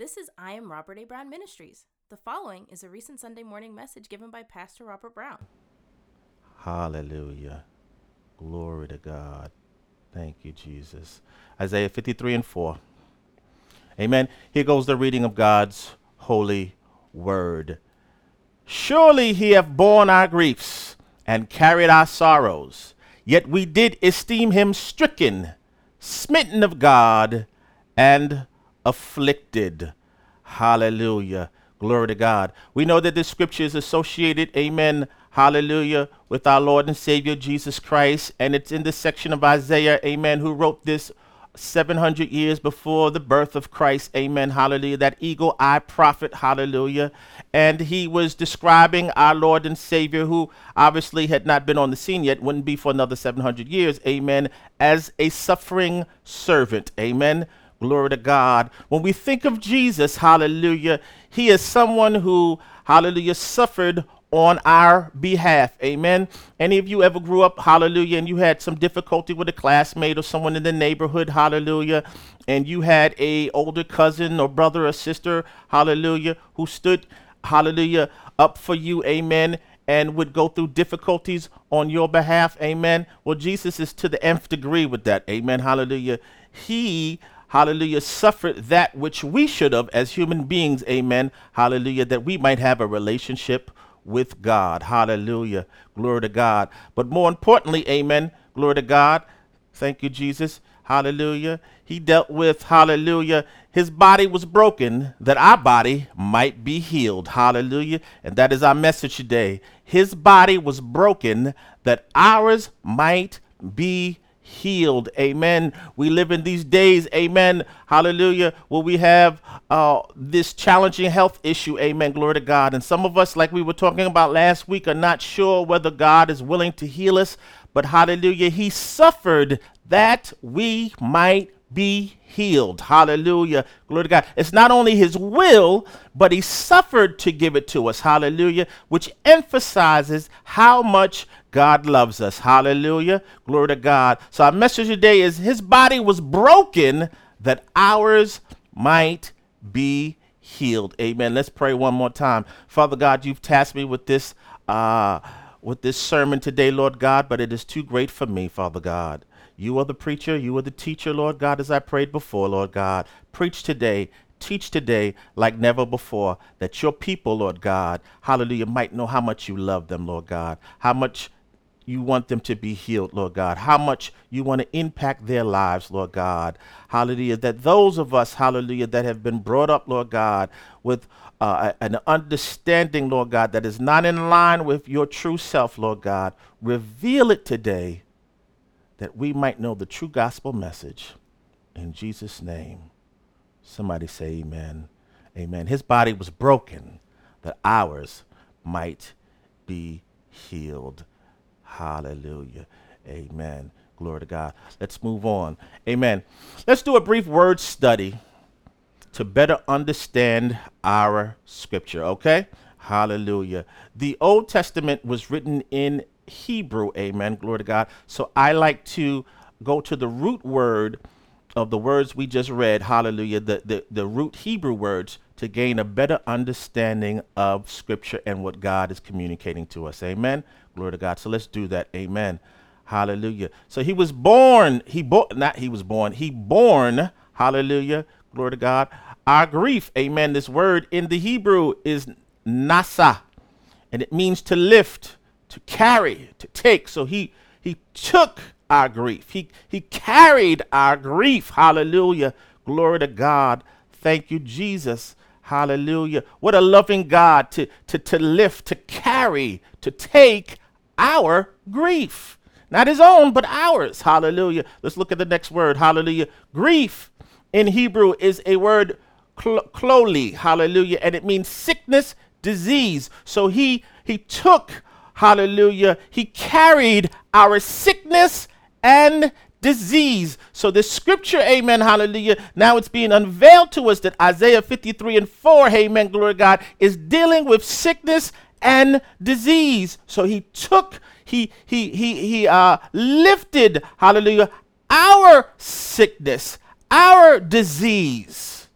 This is I Am Robert A. Brown Ministries. The following is a recent Sunday morning message given by Pastor Robert Brown. Hallelujah. Glory to God. Thank you, Jesus. Isaiah 53 and 4. Amen. Here goes the reading of God's holy word. Surely he hath borne our griefs and carried our sorrows, yet we did esteem him stricken, smitten of God, and afflicted. Hallelujah. Glory to God. We know that this scripture is associated, amen, hallelujah, with our Lord and Savior Jesus Christ. And it's in the section of Isaiah, amen, who wrote this 700 years before the birth of Christ, amen, hallelujah, that eagle eye prophet, hallelujah. And he was describing our Lord and Savior, who obviously had not been on the scene yet, wouldn't be for another 700 years, amen, as a suffering servant, amen. Glory to God. When we think of Jesus, hallelujah, he is someone who, hallelujah, suffered on our behalf. Amen. Any of you ever grew up, hallelujah, and you had some difficulty with a classmate or someone in the neighborhood, hallelujah, and you had a older cousin or brother or sister, hallelujah, who stood, hallelujah, up for you, amen, and would go through difficulties on your behalf, amen. Well, Jesus is to the nth degree with that, amen, hallelujah. He hallelujah, suffered that which we should have as human beings, amen, hallelujah, that we might have a relationship with God, hallelujah, glory to God. But more importantly, amen, glory to God, thank you, Jesus, hallelujah. He dealt with, hallelujah, his body was broken that our body might be healed, hallelujah, and that is our message today. His body was broken that ours might be healed. Amen. We live in these days, amen. Hallelujah, where we have uh, this challenging health issue. Amen. Glory to God. And some of us, like we were talking about last week, are not sure whether God is willing to heal us. But hallelujah, He suffered that we might be healed. Hallelujah. Glory to God. It's not only his will, but he suffered to give it to us. Hallelujah. Which emphasizes how much God loves us. Hallelujah. Glory to God. So our message today is his body was broken that ours might be healed. Amen. Let's pray one more time. Father God, you've tasked me with this uh with this sermon today, Lord God, but it is too great for me, Father God. You are the preacher, you are the teacher, Lord God, as I prayed before, Lord God. Preach today, teach today like never before, that your people, Lord God, hallelujah, might know how much you love them, Lord God, how much you want them to be healed, Lord God, how much you want to impact their lives, Lord God. Hallelujah. That those of us, hallelujah, that have been brought up, Lord God, with uh, an understanding, Lord God, that is not in line with your true self, Lord God, reveal it today that we might know the true gospel message. In Jesus' name, somebody say amen. Amen. His body was broken that ours might be healed. Hallelujah. Amen. Glory to God. Let's move on. Amen. Let's do a brief word study to better understand our scripture, okay? Hallelujah. The Old Testament was written in Hebrew. Amen. Glory to God. So I like to go to the root word of the words we just read. Hallelujah. The, the, the root Hebrew words to gain a better understanding of Scripture and what God is communicating to us. Amen. Glory to God. So let's do that. Amen. Hallelujah. So he was born, he born, not he was born, he born, hallelujah, glory to God. Our grief, amen. This word in the Hebrew is nasa, and it means to lift, to carry, to take. So he he took our grief. He he carried our grief. Hallelujah. Glory to God. Thank you, Jesus. Hallelujah. What a loving God to, to, to lift, to carry, to take our grief. Not his own, but ours. Hallelujah. Let's look at the next word. Hallelujah. Grief in Hebrew is a word kloli. Hallelujah. And it means sickness, disease. So he he took Hallelujah. He carried our sickness and disease. So the scripture, amen, hallelujah, now it's being unveiled to us that Isaiah 53 and 4, amen, glory God, is dealing with sickness and disease. So he took, he he he he uh lifted, hallelujah, our sickness, our disease.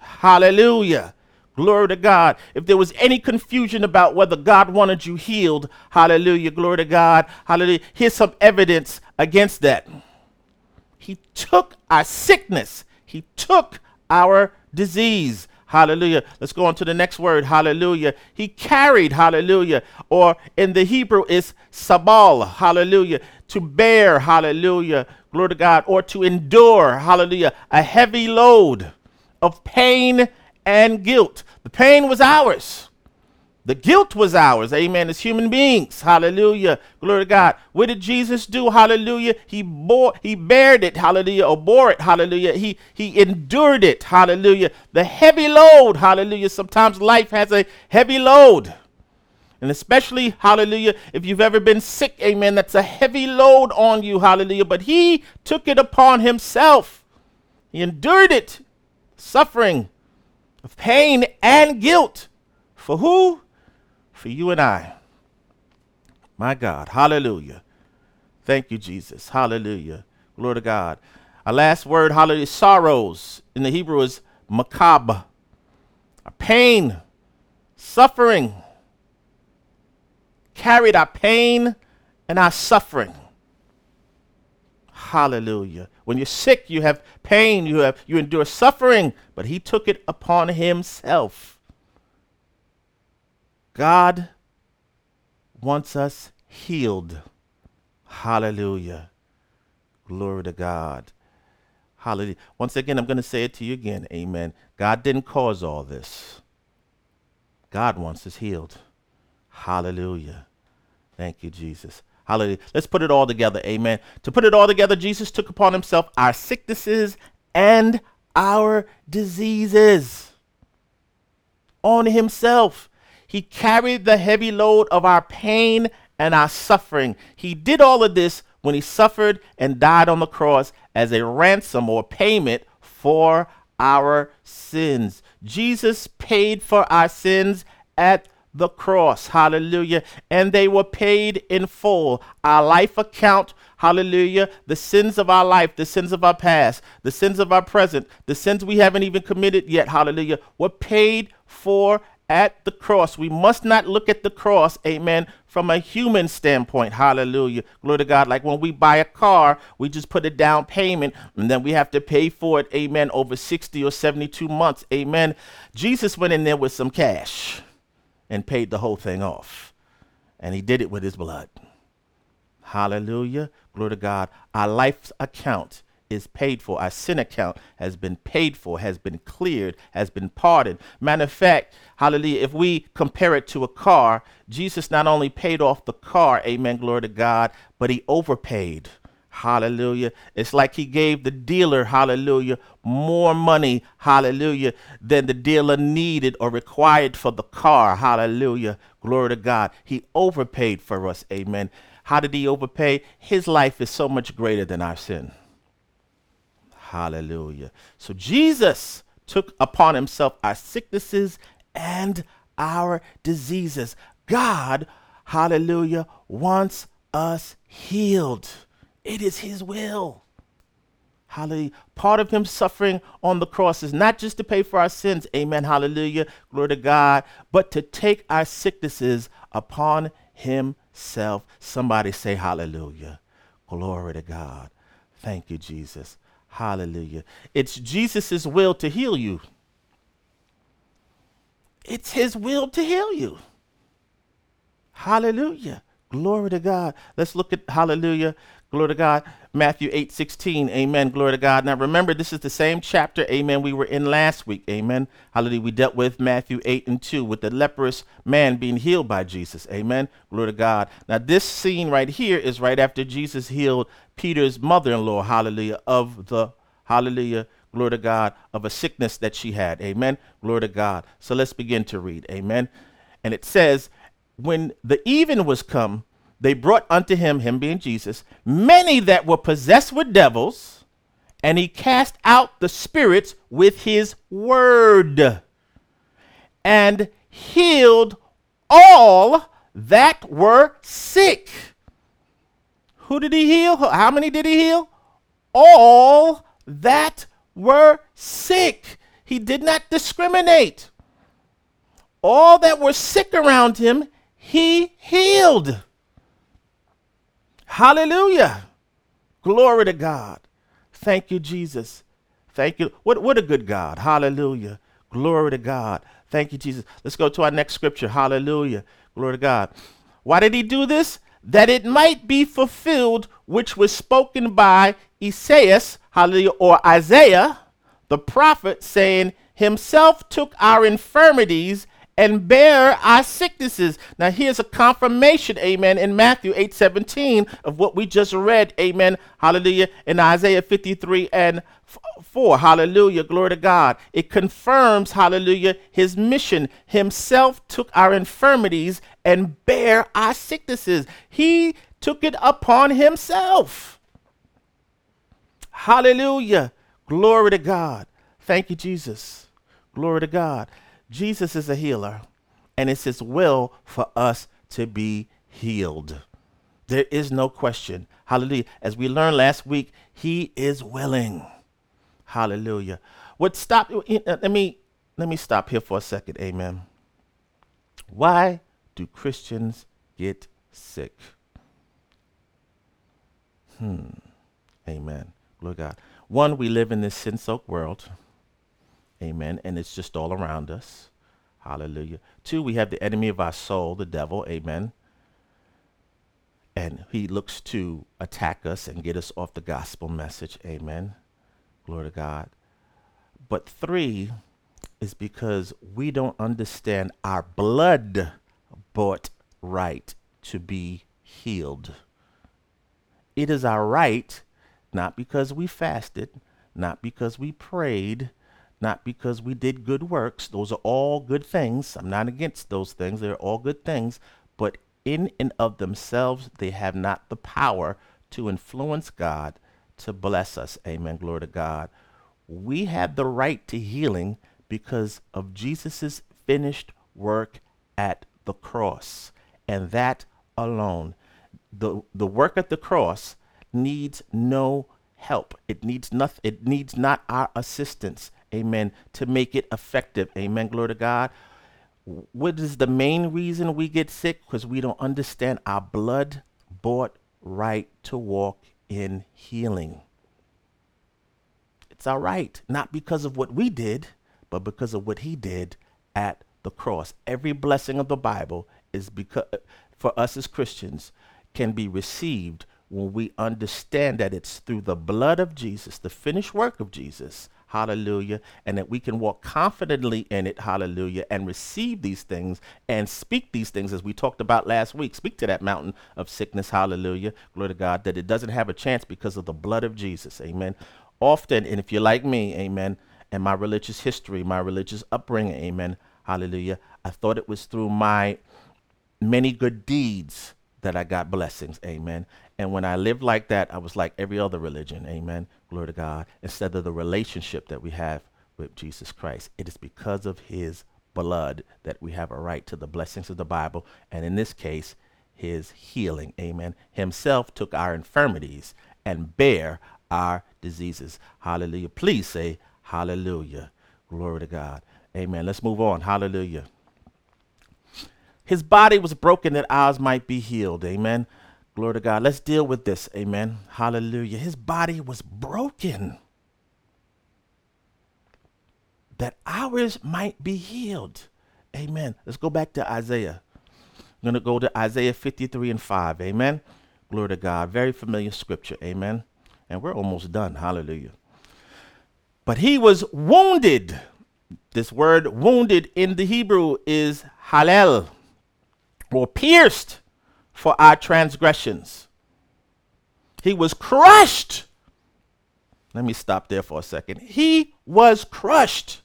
Hallelujah. Glory to God. If there was any confusion about whether God wanted you healed, hallelujah, glory to God, hallelujah, here's some evidence against that. He took our sickness, He took our disease. Hallelujah. Let's go on to the next word. Hallelujah. He carried, hallelujah, or in the Hebrew is sabal, hallelujah, to bear, hallelujah, glory to God, or to endure, hallelujah, a heavy load of pain and guilt. The pain was ours. The guilt was ours, amen, as human beings. Hallelujah. Glory to God. What did Jesus do? Hallelujah. He bore, he bared it, hallelujah, or bore it, hallelujah. He he endured it, hallelujah. The heavy load, hallelujah. Sometimes life has a heavy load. And especially, hallelujah, if you've ever been sick, amen, that's a heavy load on you, hallelujah. But he took it upon himself. He endured it, suffering, of pain and guilt. For who? For you and I. My God. Hallelujah. Thank you, Jesus. Hallelujah. Glory to God. Our last word, hallelujah, sorrows in the Hebrew is macabre. Pain, suffering. Carried our pain and our suffering. Hallelujah. When you're sick, you have pain, you have you endure suffering, but he took it upon himself. God wants us healed. Hallelujah. Glory to God. Hallelujah. Once again, I'm going to say it to you again. Amen. God didn't cause all this. God wants us healed. Hallelujah. Thank you, Jesus. Hallelujah. Let's put it all together. Amen. To put it all together, Jesus took upon himself our sicknesses and our diseases. On himself. He carried the heavy load of our pain and our suffering. He did all of this when he suffered and died on the cross as a ransom or payment for our sins. Jesus paid for our sins at the cross. Hallelujah. And they were paid in full. Our life account, hallelujah, the sins of our life, the sins of our past, the sins of our present, the sins we haven't even committed yet, hallelujah, were paid for at the cross. We must not look at the cross, amen, from a human standpoint. Hallelujah. Glory to God. Like when we buy a car, we just put a down payment and then we have to pay for it, amen, over 60 or 72 months. Amen. Jesus went in there with some cash and paid the whole thing off. And he did it with his blood. Hallelujah. Glory to God. Our life's account is paid for. Our sin account has been paid for, has been cleared, has been pardoned. Matter of fact, hallelujah, if we compare it to a car, Jesus not only paid off the car, amen, glory to God, but he overpaid Hallelujah. It's like he gave the dealer, hallelujah, more money, hallelujah, than the dealer needed or required for the car. Hallelujah. Glory to God. He overpaid for us. Amen. How did he overpay? His life is so much greater than our sin. Hallelujah. So Jesus took upon himself our sicknesses and our diseases. God, hallelujah, wants us healed. It is his will. Hallelujah. Part of him suffering on the cross is not just to pay for our sins, amen, hallelujah, glory to God, but to take our sicknesses upon himself. Somebody say hallelujah. Glory to God. Thank you, Jesus. Hallelujah. It's Jesus' will to heal you. It's his will to heal you. Hallelujah. Glory to God. Let's look at hallelujah. Glory to God. Matthew 8 16. Amen. Glory to God. Now remember, this is the same chapter, amen, we were in last week. Amen. Hallelujah. We dealt with Matthew 8 and 2 with the leprous man being healed by Jesus. Amen. Glory to God. Now, this scene right here is right after Jesus healed Peter's mother in law. Hallelujah. Of the, hallelujah. Glory to God. Of a sickness that she had. Amen. Glory to God. So let's begin to read. Amen. And it says, when the even was come, they brought unto him, him being Jesus, many that were possessed with devils, and he cast out the spirits with his word and healed all that were sick. Who did he heal? How many did he heal? All that were sick. He did not discriminate. All that were sick around him, he healed. Hallelujah. Glory to God. Thank you, Jesus. Thank you. What, what a good God. Hallelujah. Glory to God. Thank you, Jesus. Let's go to our next scripture. Hallelujah. Glory to God. Why did he do this? That it might be fulfilled, which was spoken by Esaias, hallelujah, or Isaiah, the prophet, saying, Himself took our infirmities and bear our sicknesses. Now here's a confirmation, amen, in Matthew 8 17 of what we just read, amen, hallelujah, in Isaiah 53 and 4. Hallelujah. Glory to God. It confirms, hallelujah, his mission. Himself took our infirmities and bear our sicknesses. He took it upon himself. Hallelujah. Glory to God. Thank you, Jesus. Glory to God. Jesus is a healer, and it's his will for us to be healed. There is no question. Hallelujah. As we learned last week, he is willing. Hallelujah. What stop uh, let me let me stop here for a second. Amen. Why do Christians get sick? Hmm. Amen. Glory God. One, we live in this sin soaked world. Amen. And it's just all around us. Hallelujah. Two, we have the enemy of our soul, the devil. Amen. And he looks to attack us and get us off the gospel message. Amen. Glory to God. But three is because we don't understand our blood bought right to be healed. It is our right, not because we fasted, not because we prayed, not because we did good works. Those are all good things. I'm not against those things. They're all good things. But in and of themselves, they have not the power to influence God to bless us. Amen. Glory to God. We have the right to healing because of Jesus' finished work at the cross. And that alone. The, the work at the cross needs no help. It needs nothing. It needs not our assistance amen, to make it effective. Amen. Glory to God. What is the main reason we get sick? Because we don't understand our blood bought right to walk in healing. It's our right, not because of what we did, but because of what he did at the cross. Every blessing of the Bible is because for us as Christians can be received when we understand that it's through the blood of Jesus, the finished work of Jesus, hallelujah, and that we can walk confidently in it, hallelujah, and receive these things and speak these things as we talked about last week. Speak to that mountain of sickness, hallelujah, glory to God, that it doesn't have a chance because of the blood of Jesus, amen. Often, and if you're like me, amen, and my religious history, my religious upbringing, amen, hallelujah, I thought it was through my many good deeds that I got blessings, amen. And when I lived like that, I was like every other religion, amen. Glory to God. Instead of the relationship that we have with Jesus Christ, it is because of his blood that we have a right to the blessings of the Bible. And in this case, his healing, amen. Himself took our infirmities and bear our diseases. Hallelujah. Please say hallelujah. Glory to God. Amen. Let's move on. Hallelujah. His body was broken that ours might be healed. Amen. Glory to God. Let's deal with this. Amen. Hallelujah. His body was broken that ours might be healed. Amen. Let's go back to Isaiah. I'm going to go to Isaiah 53 and 5. Amen. Glory to God. Very familiar scripture. Amen. And we're almost done. Hallelujah. But he was wounded. This word wounded in the Hebrew is halal or pierced for our transgressions. He was crushed. Let me stop there for a second. He was crushed.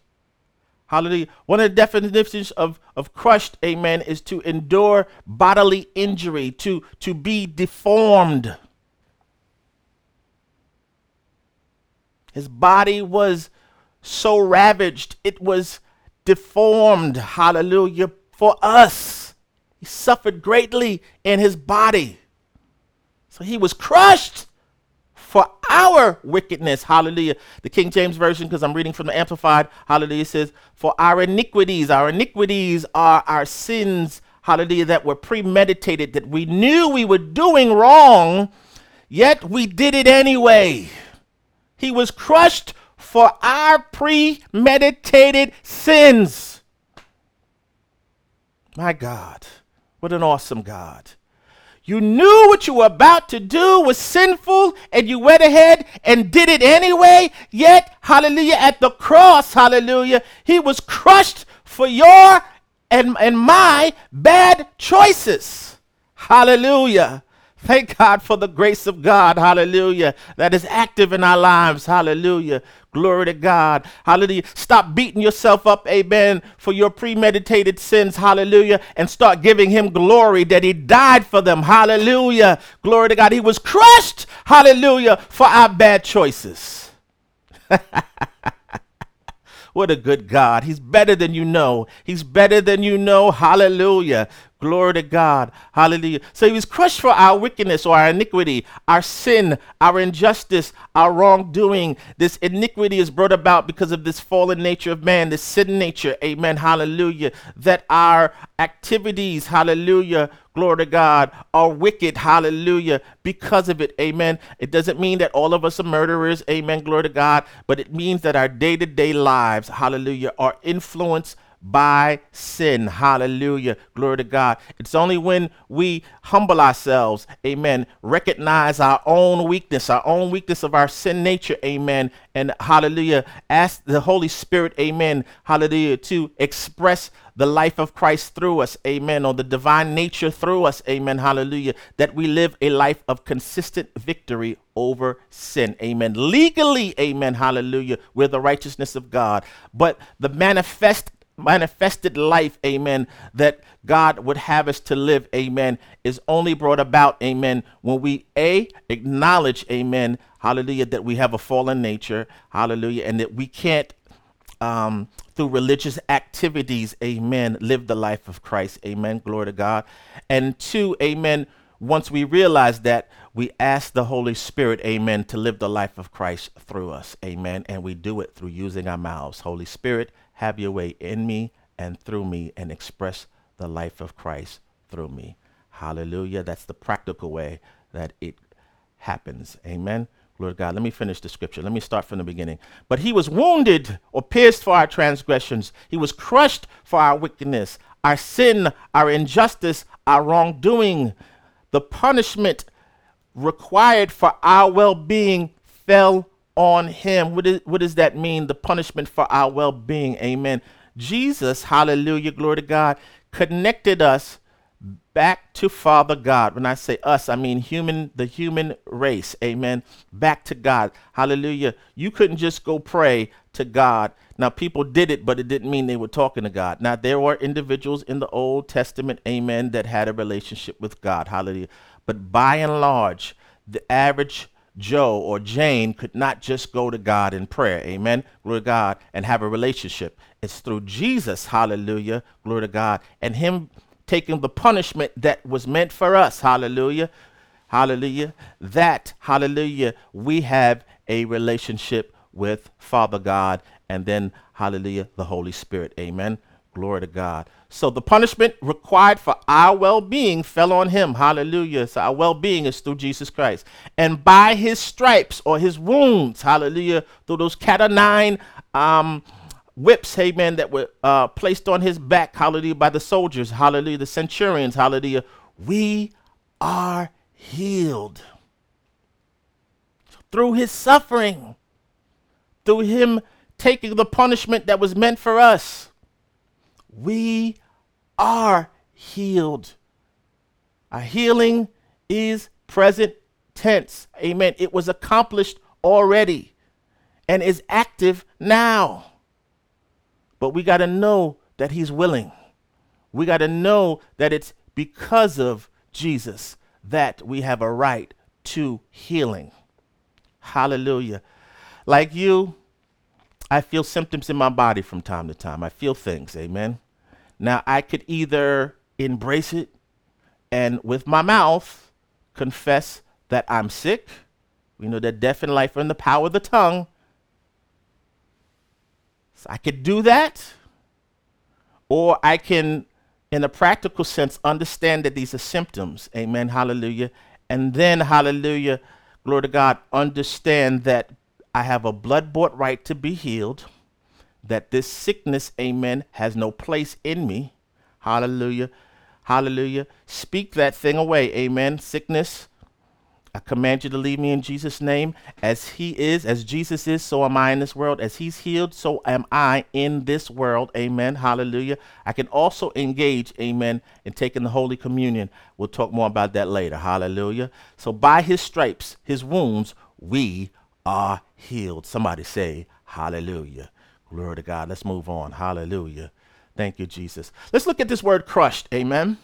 Hallelujah. One of the definitions of, of crushed, amen, is to endure bodily injury, to, to be deformed. His body was so ravaged, it was deformed. Hallelujah. For us. He suffered greatly in his body. So he was crushed for our wickedness. Hallelujah. The King James Version, because I'm reading from the Amplified, hallelujah, says, For our iniquities, our iniquities are our sins, hallelujah, that were premeditated, that we knew we were doing wrong, yet we did it anyway. He was crushed for our premeditated sins. My God, what an awesome God. You knew what you were about to do was sinful and you went ahead and did it anyway. Yet, hallelujah, at the cross, hallelujah, he was crushed for your and, and my bad choices. Hallelujah. Thank God for the grace of God, hallelujah, that is active in our lives, hallelujah. Glory to God, hallelujah. Stop beating yourself up, amen, for your premeditated sins, hallelujah, and start giving Him glory that He died for them, hallelujah. Glory to God. He was crushed, hallelujah, for our bad choices. What a good God. He's better than you know. He's better than you know. Hallelujah. Glory to God. Hallelujah. So he was crushed for our wickedness or our iniquity, our sin, our injustice, our wrongdoing. This iniquity is brought about because of this fallen nature of man, this sin nature. Amen. Hallelujah. That our activities, hallelujah, glory to God, are wicked. Hallelujah. Because of it. Amen. It doesn't mean that all of us are murderers. Amen. Glory to God. But it means that our day to day lives, hallelujah, are influenced by sin. Hallelujah. Glory to God. It's only when we humble ourselves, amen, recognize our own weakness, our own weakness of our sin nature, amen, and hallelujah, ask the Holy Spirit, amen, hallelujah, to express the life of Christ through us, amen, or the divine nature through us, amen, hallelujah, that we live a life of consistent victory over sin, amen. Legally, amen, hallelujah, we're the righteousness of God, but the manifest manifested life, amen, that God would have us to live, amen, is only brought about, amen, when we A, acknowledge, amen, hallelujah, that we have a fallen nature, hallelujah, and that we can't, um, through religious activities, amen, live the life of Christ, amen, glory to God. And two, amen, once we realize that, we ask the Holy Spirit, amen, to live the life of Christ through us, amen, and we do it through using our mouths. Holy Spirit, have your way in me and through me and express the life of Christ through me. Hallelujah. That's the practical way that it happens. Amen. Lord God. Let me finish the scripture. Let me start from the beginning. But he was wounded or pierced for our transgressions, he was crushed for our wickedness, our sin, our injustice, our wrongdoing. The punishment required for our well being fell on him. What, is, what does that mean? The punishment for our well being. Amen. Jesus, hallelujah, glory to God, connected us back to Father God. When I say us, I mean human, the human race. Amen. Back to God. Hallelujah. You couldn't just go pray to God. Now, people did it, but it didn't mean they were talking to God. Now, there were individuals in the Old Testament, amen, that had a relationship with God. Hallelujah. But by and large, the average Joe or Jane could not just go to God in prayer, amen, glory to God, and have a relationship. It's through Jesus, hallelujah, glory to God, and Him taking the punishment that was meant for us, hallelujah, hallelujah, that, hallelujah, we have a relationship with Father God, and then, hallelujah, the Holy Spirit, amen, glory to God. So the punishment required for our well being fell on him. Hallelujah. So our well being is through Jesus Christ. And by his stripes or his wounds, hallelujah, through those cat o' nine um, whips, amen, that were uh, placed on his back, hallelujah, by the soldiers, hallelujah, the centurions, hallelujah, we are healed. Through his suffering, through him taking the punishment that was meant for us we are healed. Our healing is present tense. Amen. It was accomplished already and is active now. But we got to know that He's willing. We got to know that it's because of Jesus that we have a right to healing. Hallelujah. Like you, I feel symptoms in my body from time to time. I feel things. Amen. Now, I could either embrace it and with my mouth confess that I'm sick, We know that death and life are in the power of the tongue. So I could do that, or I can, in a practical sense, understand that these are symptoms. Amen. Hallelujah. And then, hallelujah, glory to God, understand that I have a blood bought right to be healed, that this sickness, amen, has no place in me. Hallelujah. Hallelujah. Speak that thing away. Amen. Sickness, I command you to leave me in Jesus' name. As he is, as Jesus is, so am I in this world. As he's healed, so am I in this world. Amen. Hallelujah. I can also engage, amen, in taking the Holy Communion. We'll talk more about that later. Hallelujah. So by his stripes, his wounds, we are healed. Somebody say, Hallelujah. Glory to God. Let's move on. Hallelujah. Thank you, Jesus. Let's look at this word crushed. Amen.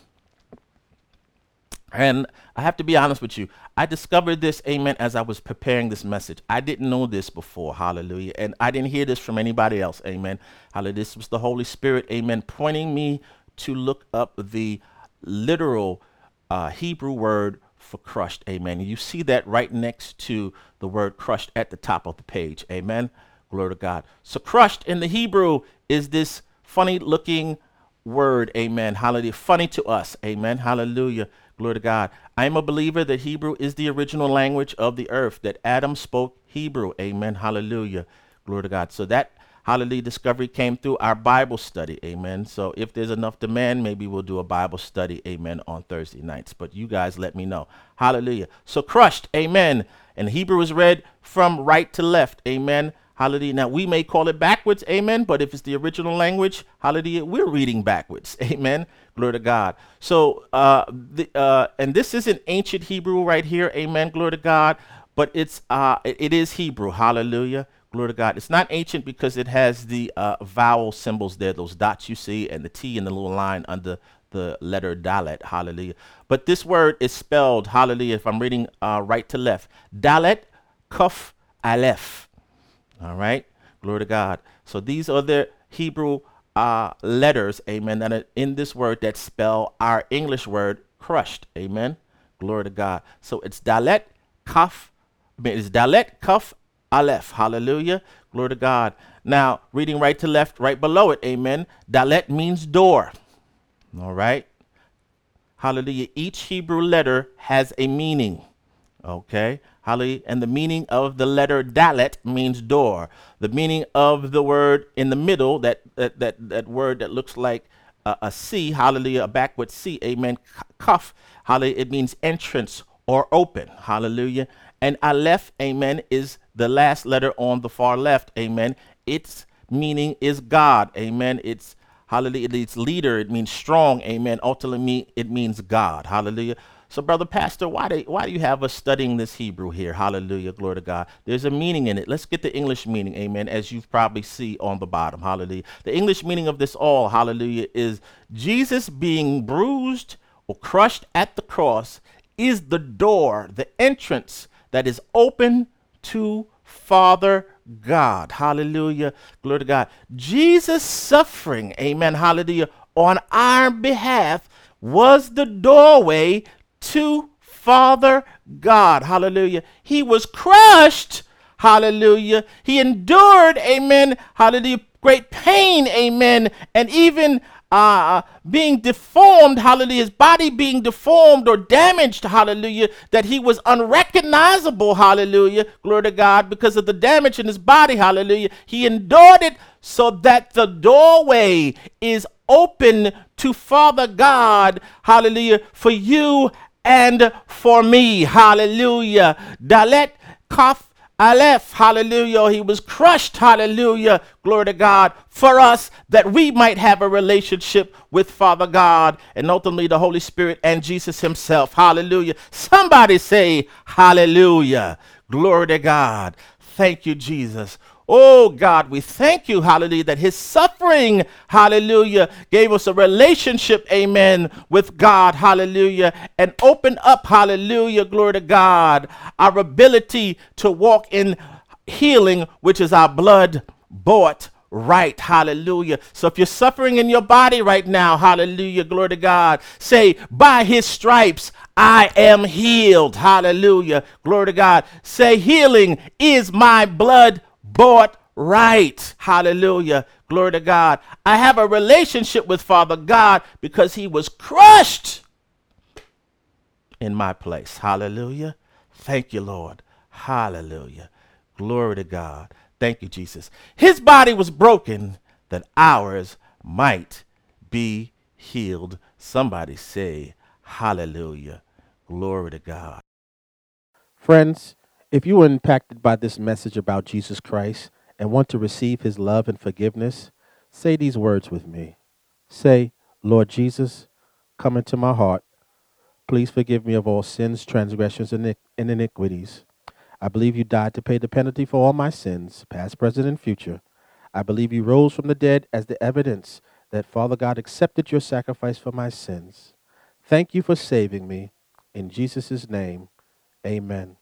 And I have to be honest with you. I discovered this, amen, as I was preparing this message. I didn't know this before, hallelujah. And I didn't hear this from anybody else, amen. Hallelujah. This was the Holy Spirit, amen, pointing me to look up the literal uh, Hebrew word for crushed, amen. You see that right next to the word crushed at the top of the page, amen. Glory to God. So, crushed in the Hebrew is this funny looking word, amen. Hallelujah. Funny to us, amen. Hallelujah. Glory to God. I am a believer that Hebrew is the original language of the earth, that Adam spoke Hebrew. Amen. Hallelujah. Glory to God. So that hallelujah discovery came through our Bible study. Amen. So if there's enough demand, maybe we'll do a Bible study. Amen. On Thursday nights. But you guys let me know. Hallelujah. So crushed. Amen. And Hebrew is read from right to left. Amen. Hallelujah. Now, we may call it backwards, amen, but if it's the original language, hallelujah, we're reading backwards, amen. Glory to God. So, uh, the, uh, and this isn't ancient Hebrew right here, amen, glory to God, but it's, uh, it, is Hebrew, hallelujah, glory to God. It's not ancient because it has the uh, vowel symbols there, those dots you see, and the T in the little line under the letter Dalet, hallelujah. But this word is spelled, hallelujah, if I'm reading uh, right to left, Dalet, Kuf, Aleph. All right. Glory to God. So these are the Hebrew uh, letters, amen, that are in this word that spell our English word crushed. Amen. Glory to God. So it's Dalet, Kaf, I mean, it's Dalet, Kaf, Aleph. Hallelujah. Glory to God. Now, reading right to left, right below it, amen. Dalet means door. All right. Hallelujah. Each Hebrew letter has a meaning. Okay. Hallelujah. And the meaning of the letter dalet means door. The meaning of the word in the middle, that that that, that word that looks like a C, hallelujah, a backward C, amen, Kaf, hallelujah, it means entrance or open, hallelujah. And aleph, amen, is the last letter on the far left, amen. Its meaning is God, amen. It's hallelujah, it's leader, it means strong, amen. Ultimately, it means God, hallelujah. So, brother pastor, why do, why do you have us studying this Hebrew here? Hallelujah, glory to God. There's a meaning in it. Let's get the English meaning, amen, as you probably see on the bottom. Hallelujah. The English meaning of this all, hallelujah, is Jesus being bruised or crushed at the cross is the door, the entrance that is open to Father God. Hallelujah. Glory to God. Jesus suffering, amen, hallelujah, on our behalf was the doorway to Father God. Hallelujah. He was crushed. Hallelujah. He endured, amen. Hallelujah. Great pain, amen. And even uh, being deformed, hallelujah, his body being deformed or damaged, hallelujah, that he was unrecognizable, hallelujah, glory to God, because of the damage in his body, hallelujah. He endured it so that the doorway is open to Father God, hallelujah, for you and for me. Hallelujah. Dalet Kaf Aleph, hallelujah. He was crushed, hallelujah. Glory to God for us that we might have a relationship with Father God and ultimately the Holy Spirit and Jesus Himself. Hallelujah. Somebody say, Hallelujah. Glory to God. Thank you, Jesus. Oh God, we thank you, hallelujah, that his suffering, hallelujah, gave us a relationship, amen, with God, hallelujah, and opened up, hallelujah, glory to God, our ability to walk in healing, which is our blood bought right. Hallelujah. So if you're suffering in your body right now, hallelujah, glory to God, say, by his stripes, I am healed. Hallelujah. Glory to God. Say, healing is my blood bought right. Hallelujah. Glory to God. I have a relationship with Father God because he was crushed in my place. Hallelujah. Thank you, Lord. Hallelujah. Glory to God. Thank you, Jesus. His body was broken that ours might be healed. Somebody say, Hallelujah. Glory to God. Friends, if you were impacted by this message about Jesus Christ and want to receive his love and forgiveness, say these words with me. Say, Lord Jesus, come into my heart. Please forgive me of all sins, transgressions, and iniquities. I believe you died to pay the penalty for all my sins, past, present, and future. I believe you rose from the dead as the evidence that Father God accepted your sacrifice for my sins. Thank you for saving me. In Jesus' name, amen.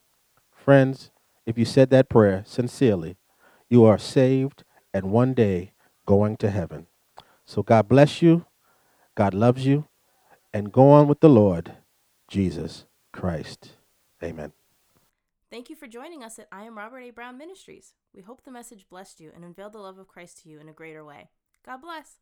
Friends, if you said that prayer sincerely, you are saved and one day going to heaven. So God bless you. God loves you. And go on with the Lord, Jesus Christ. Amen. Thank you for joining us at I Am Robert A. Brown Ministries. We hope the message blessed you and unveiled the love of Christ to you in a greater way. God bless.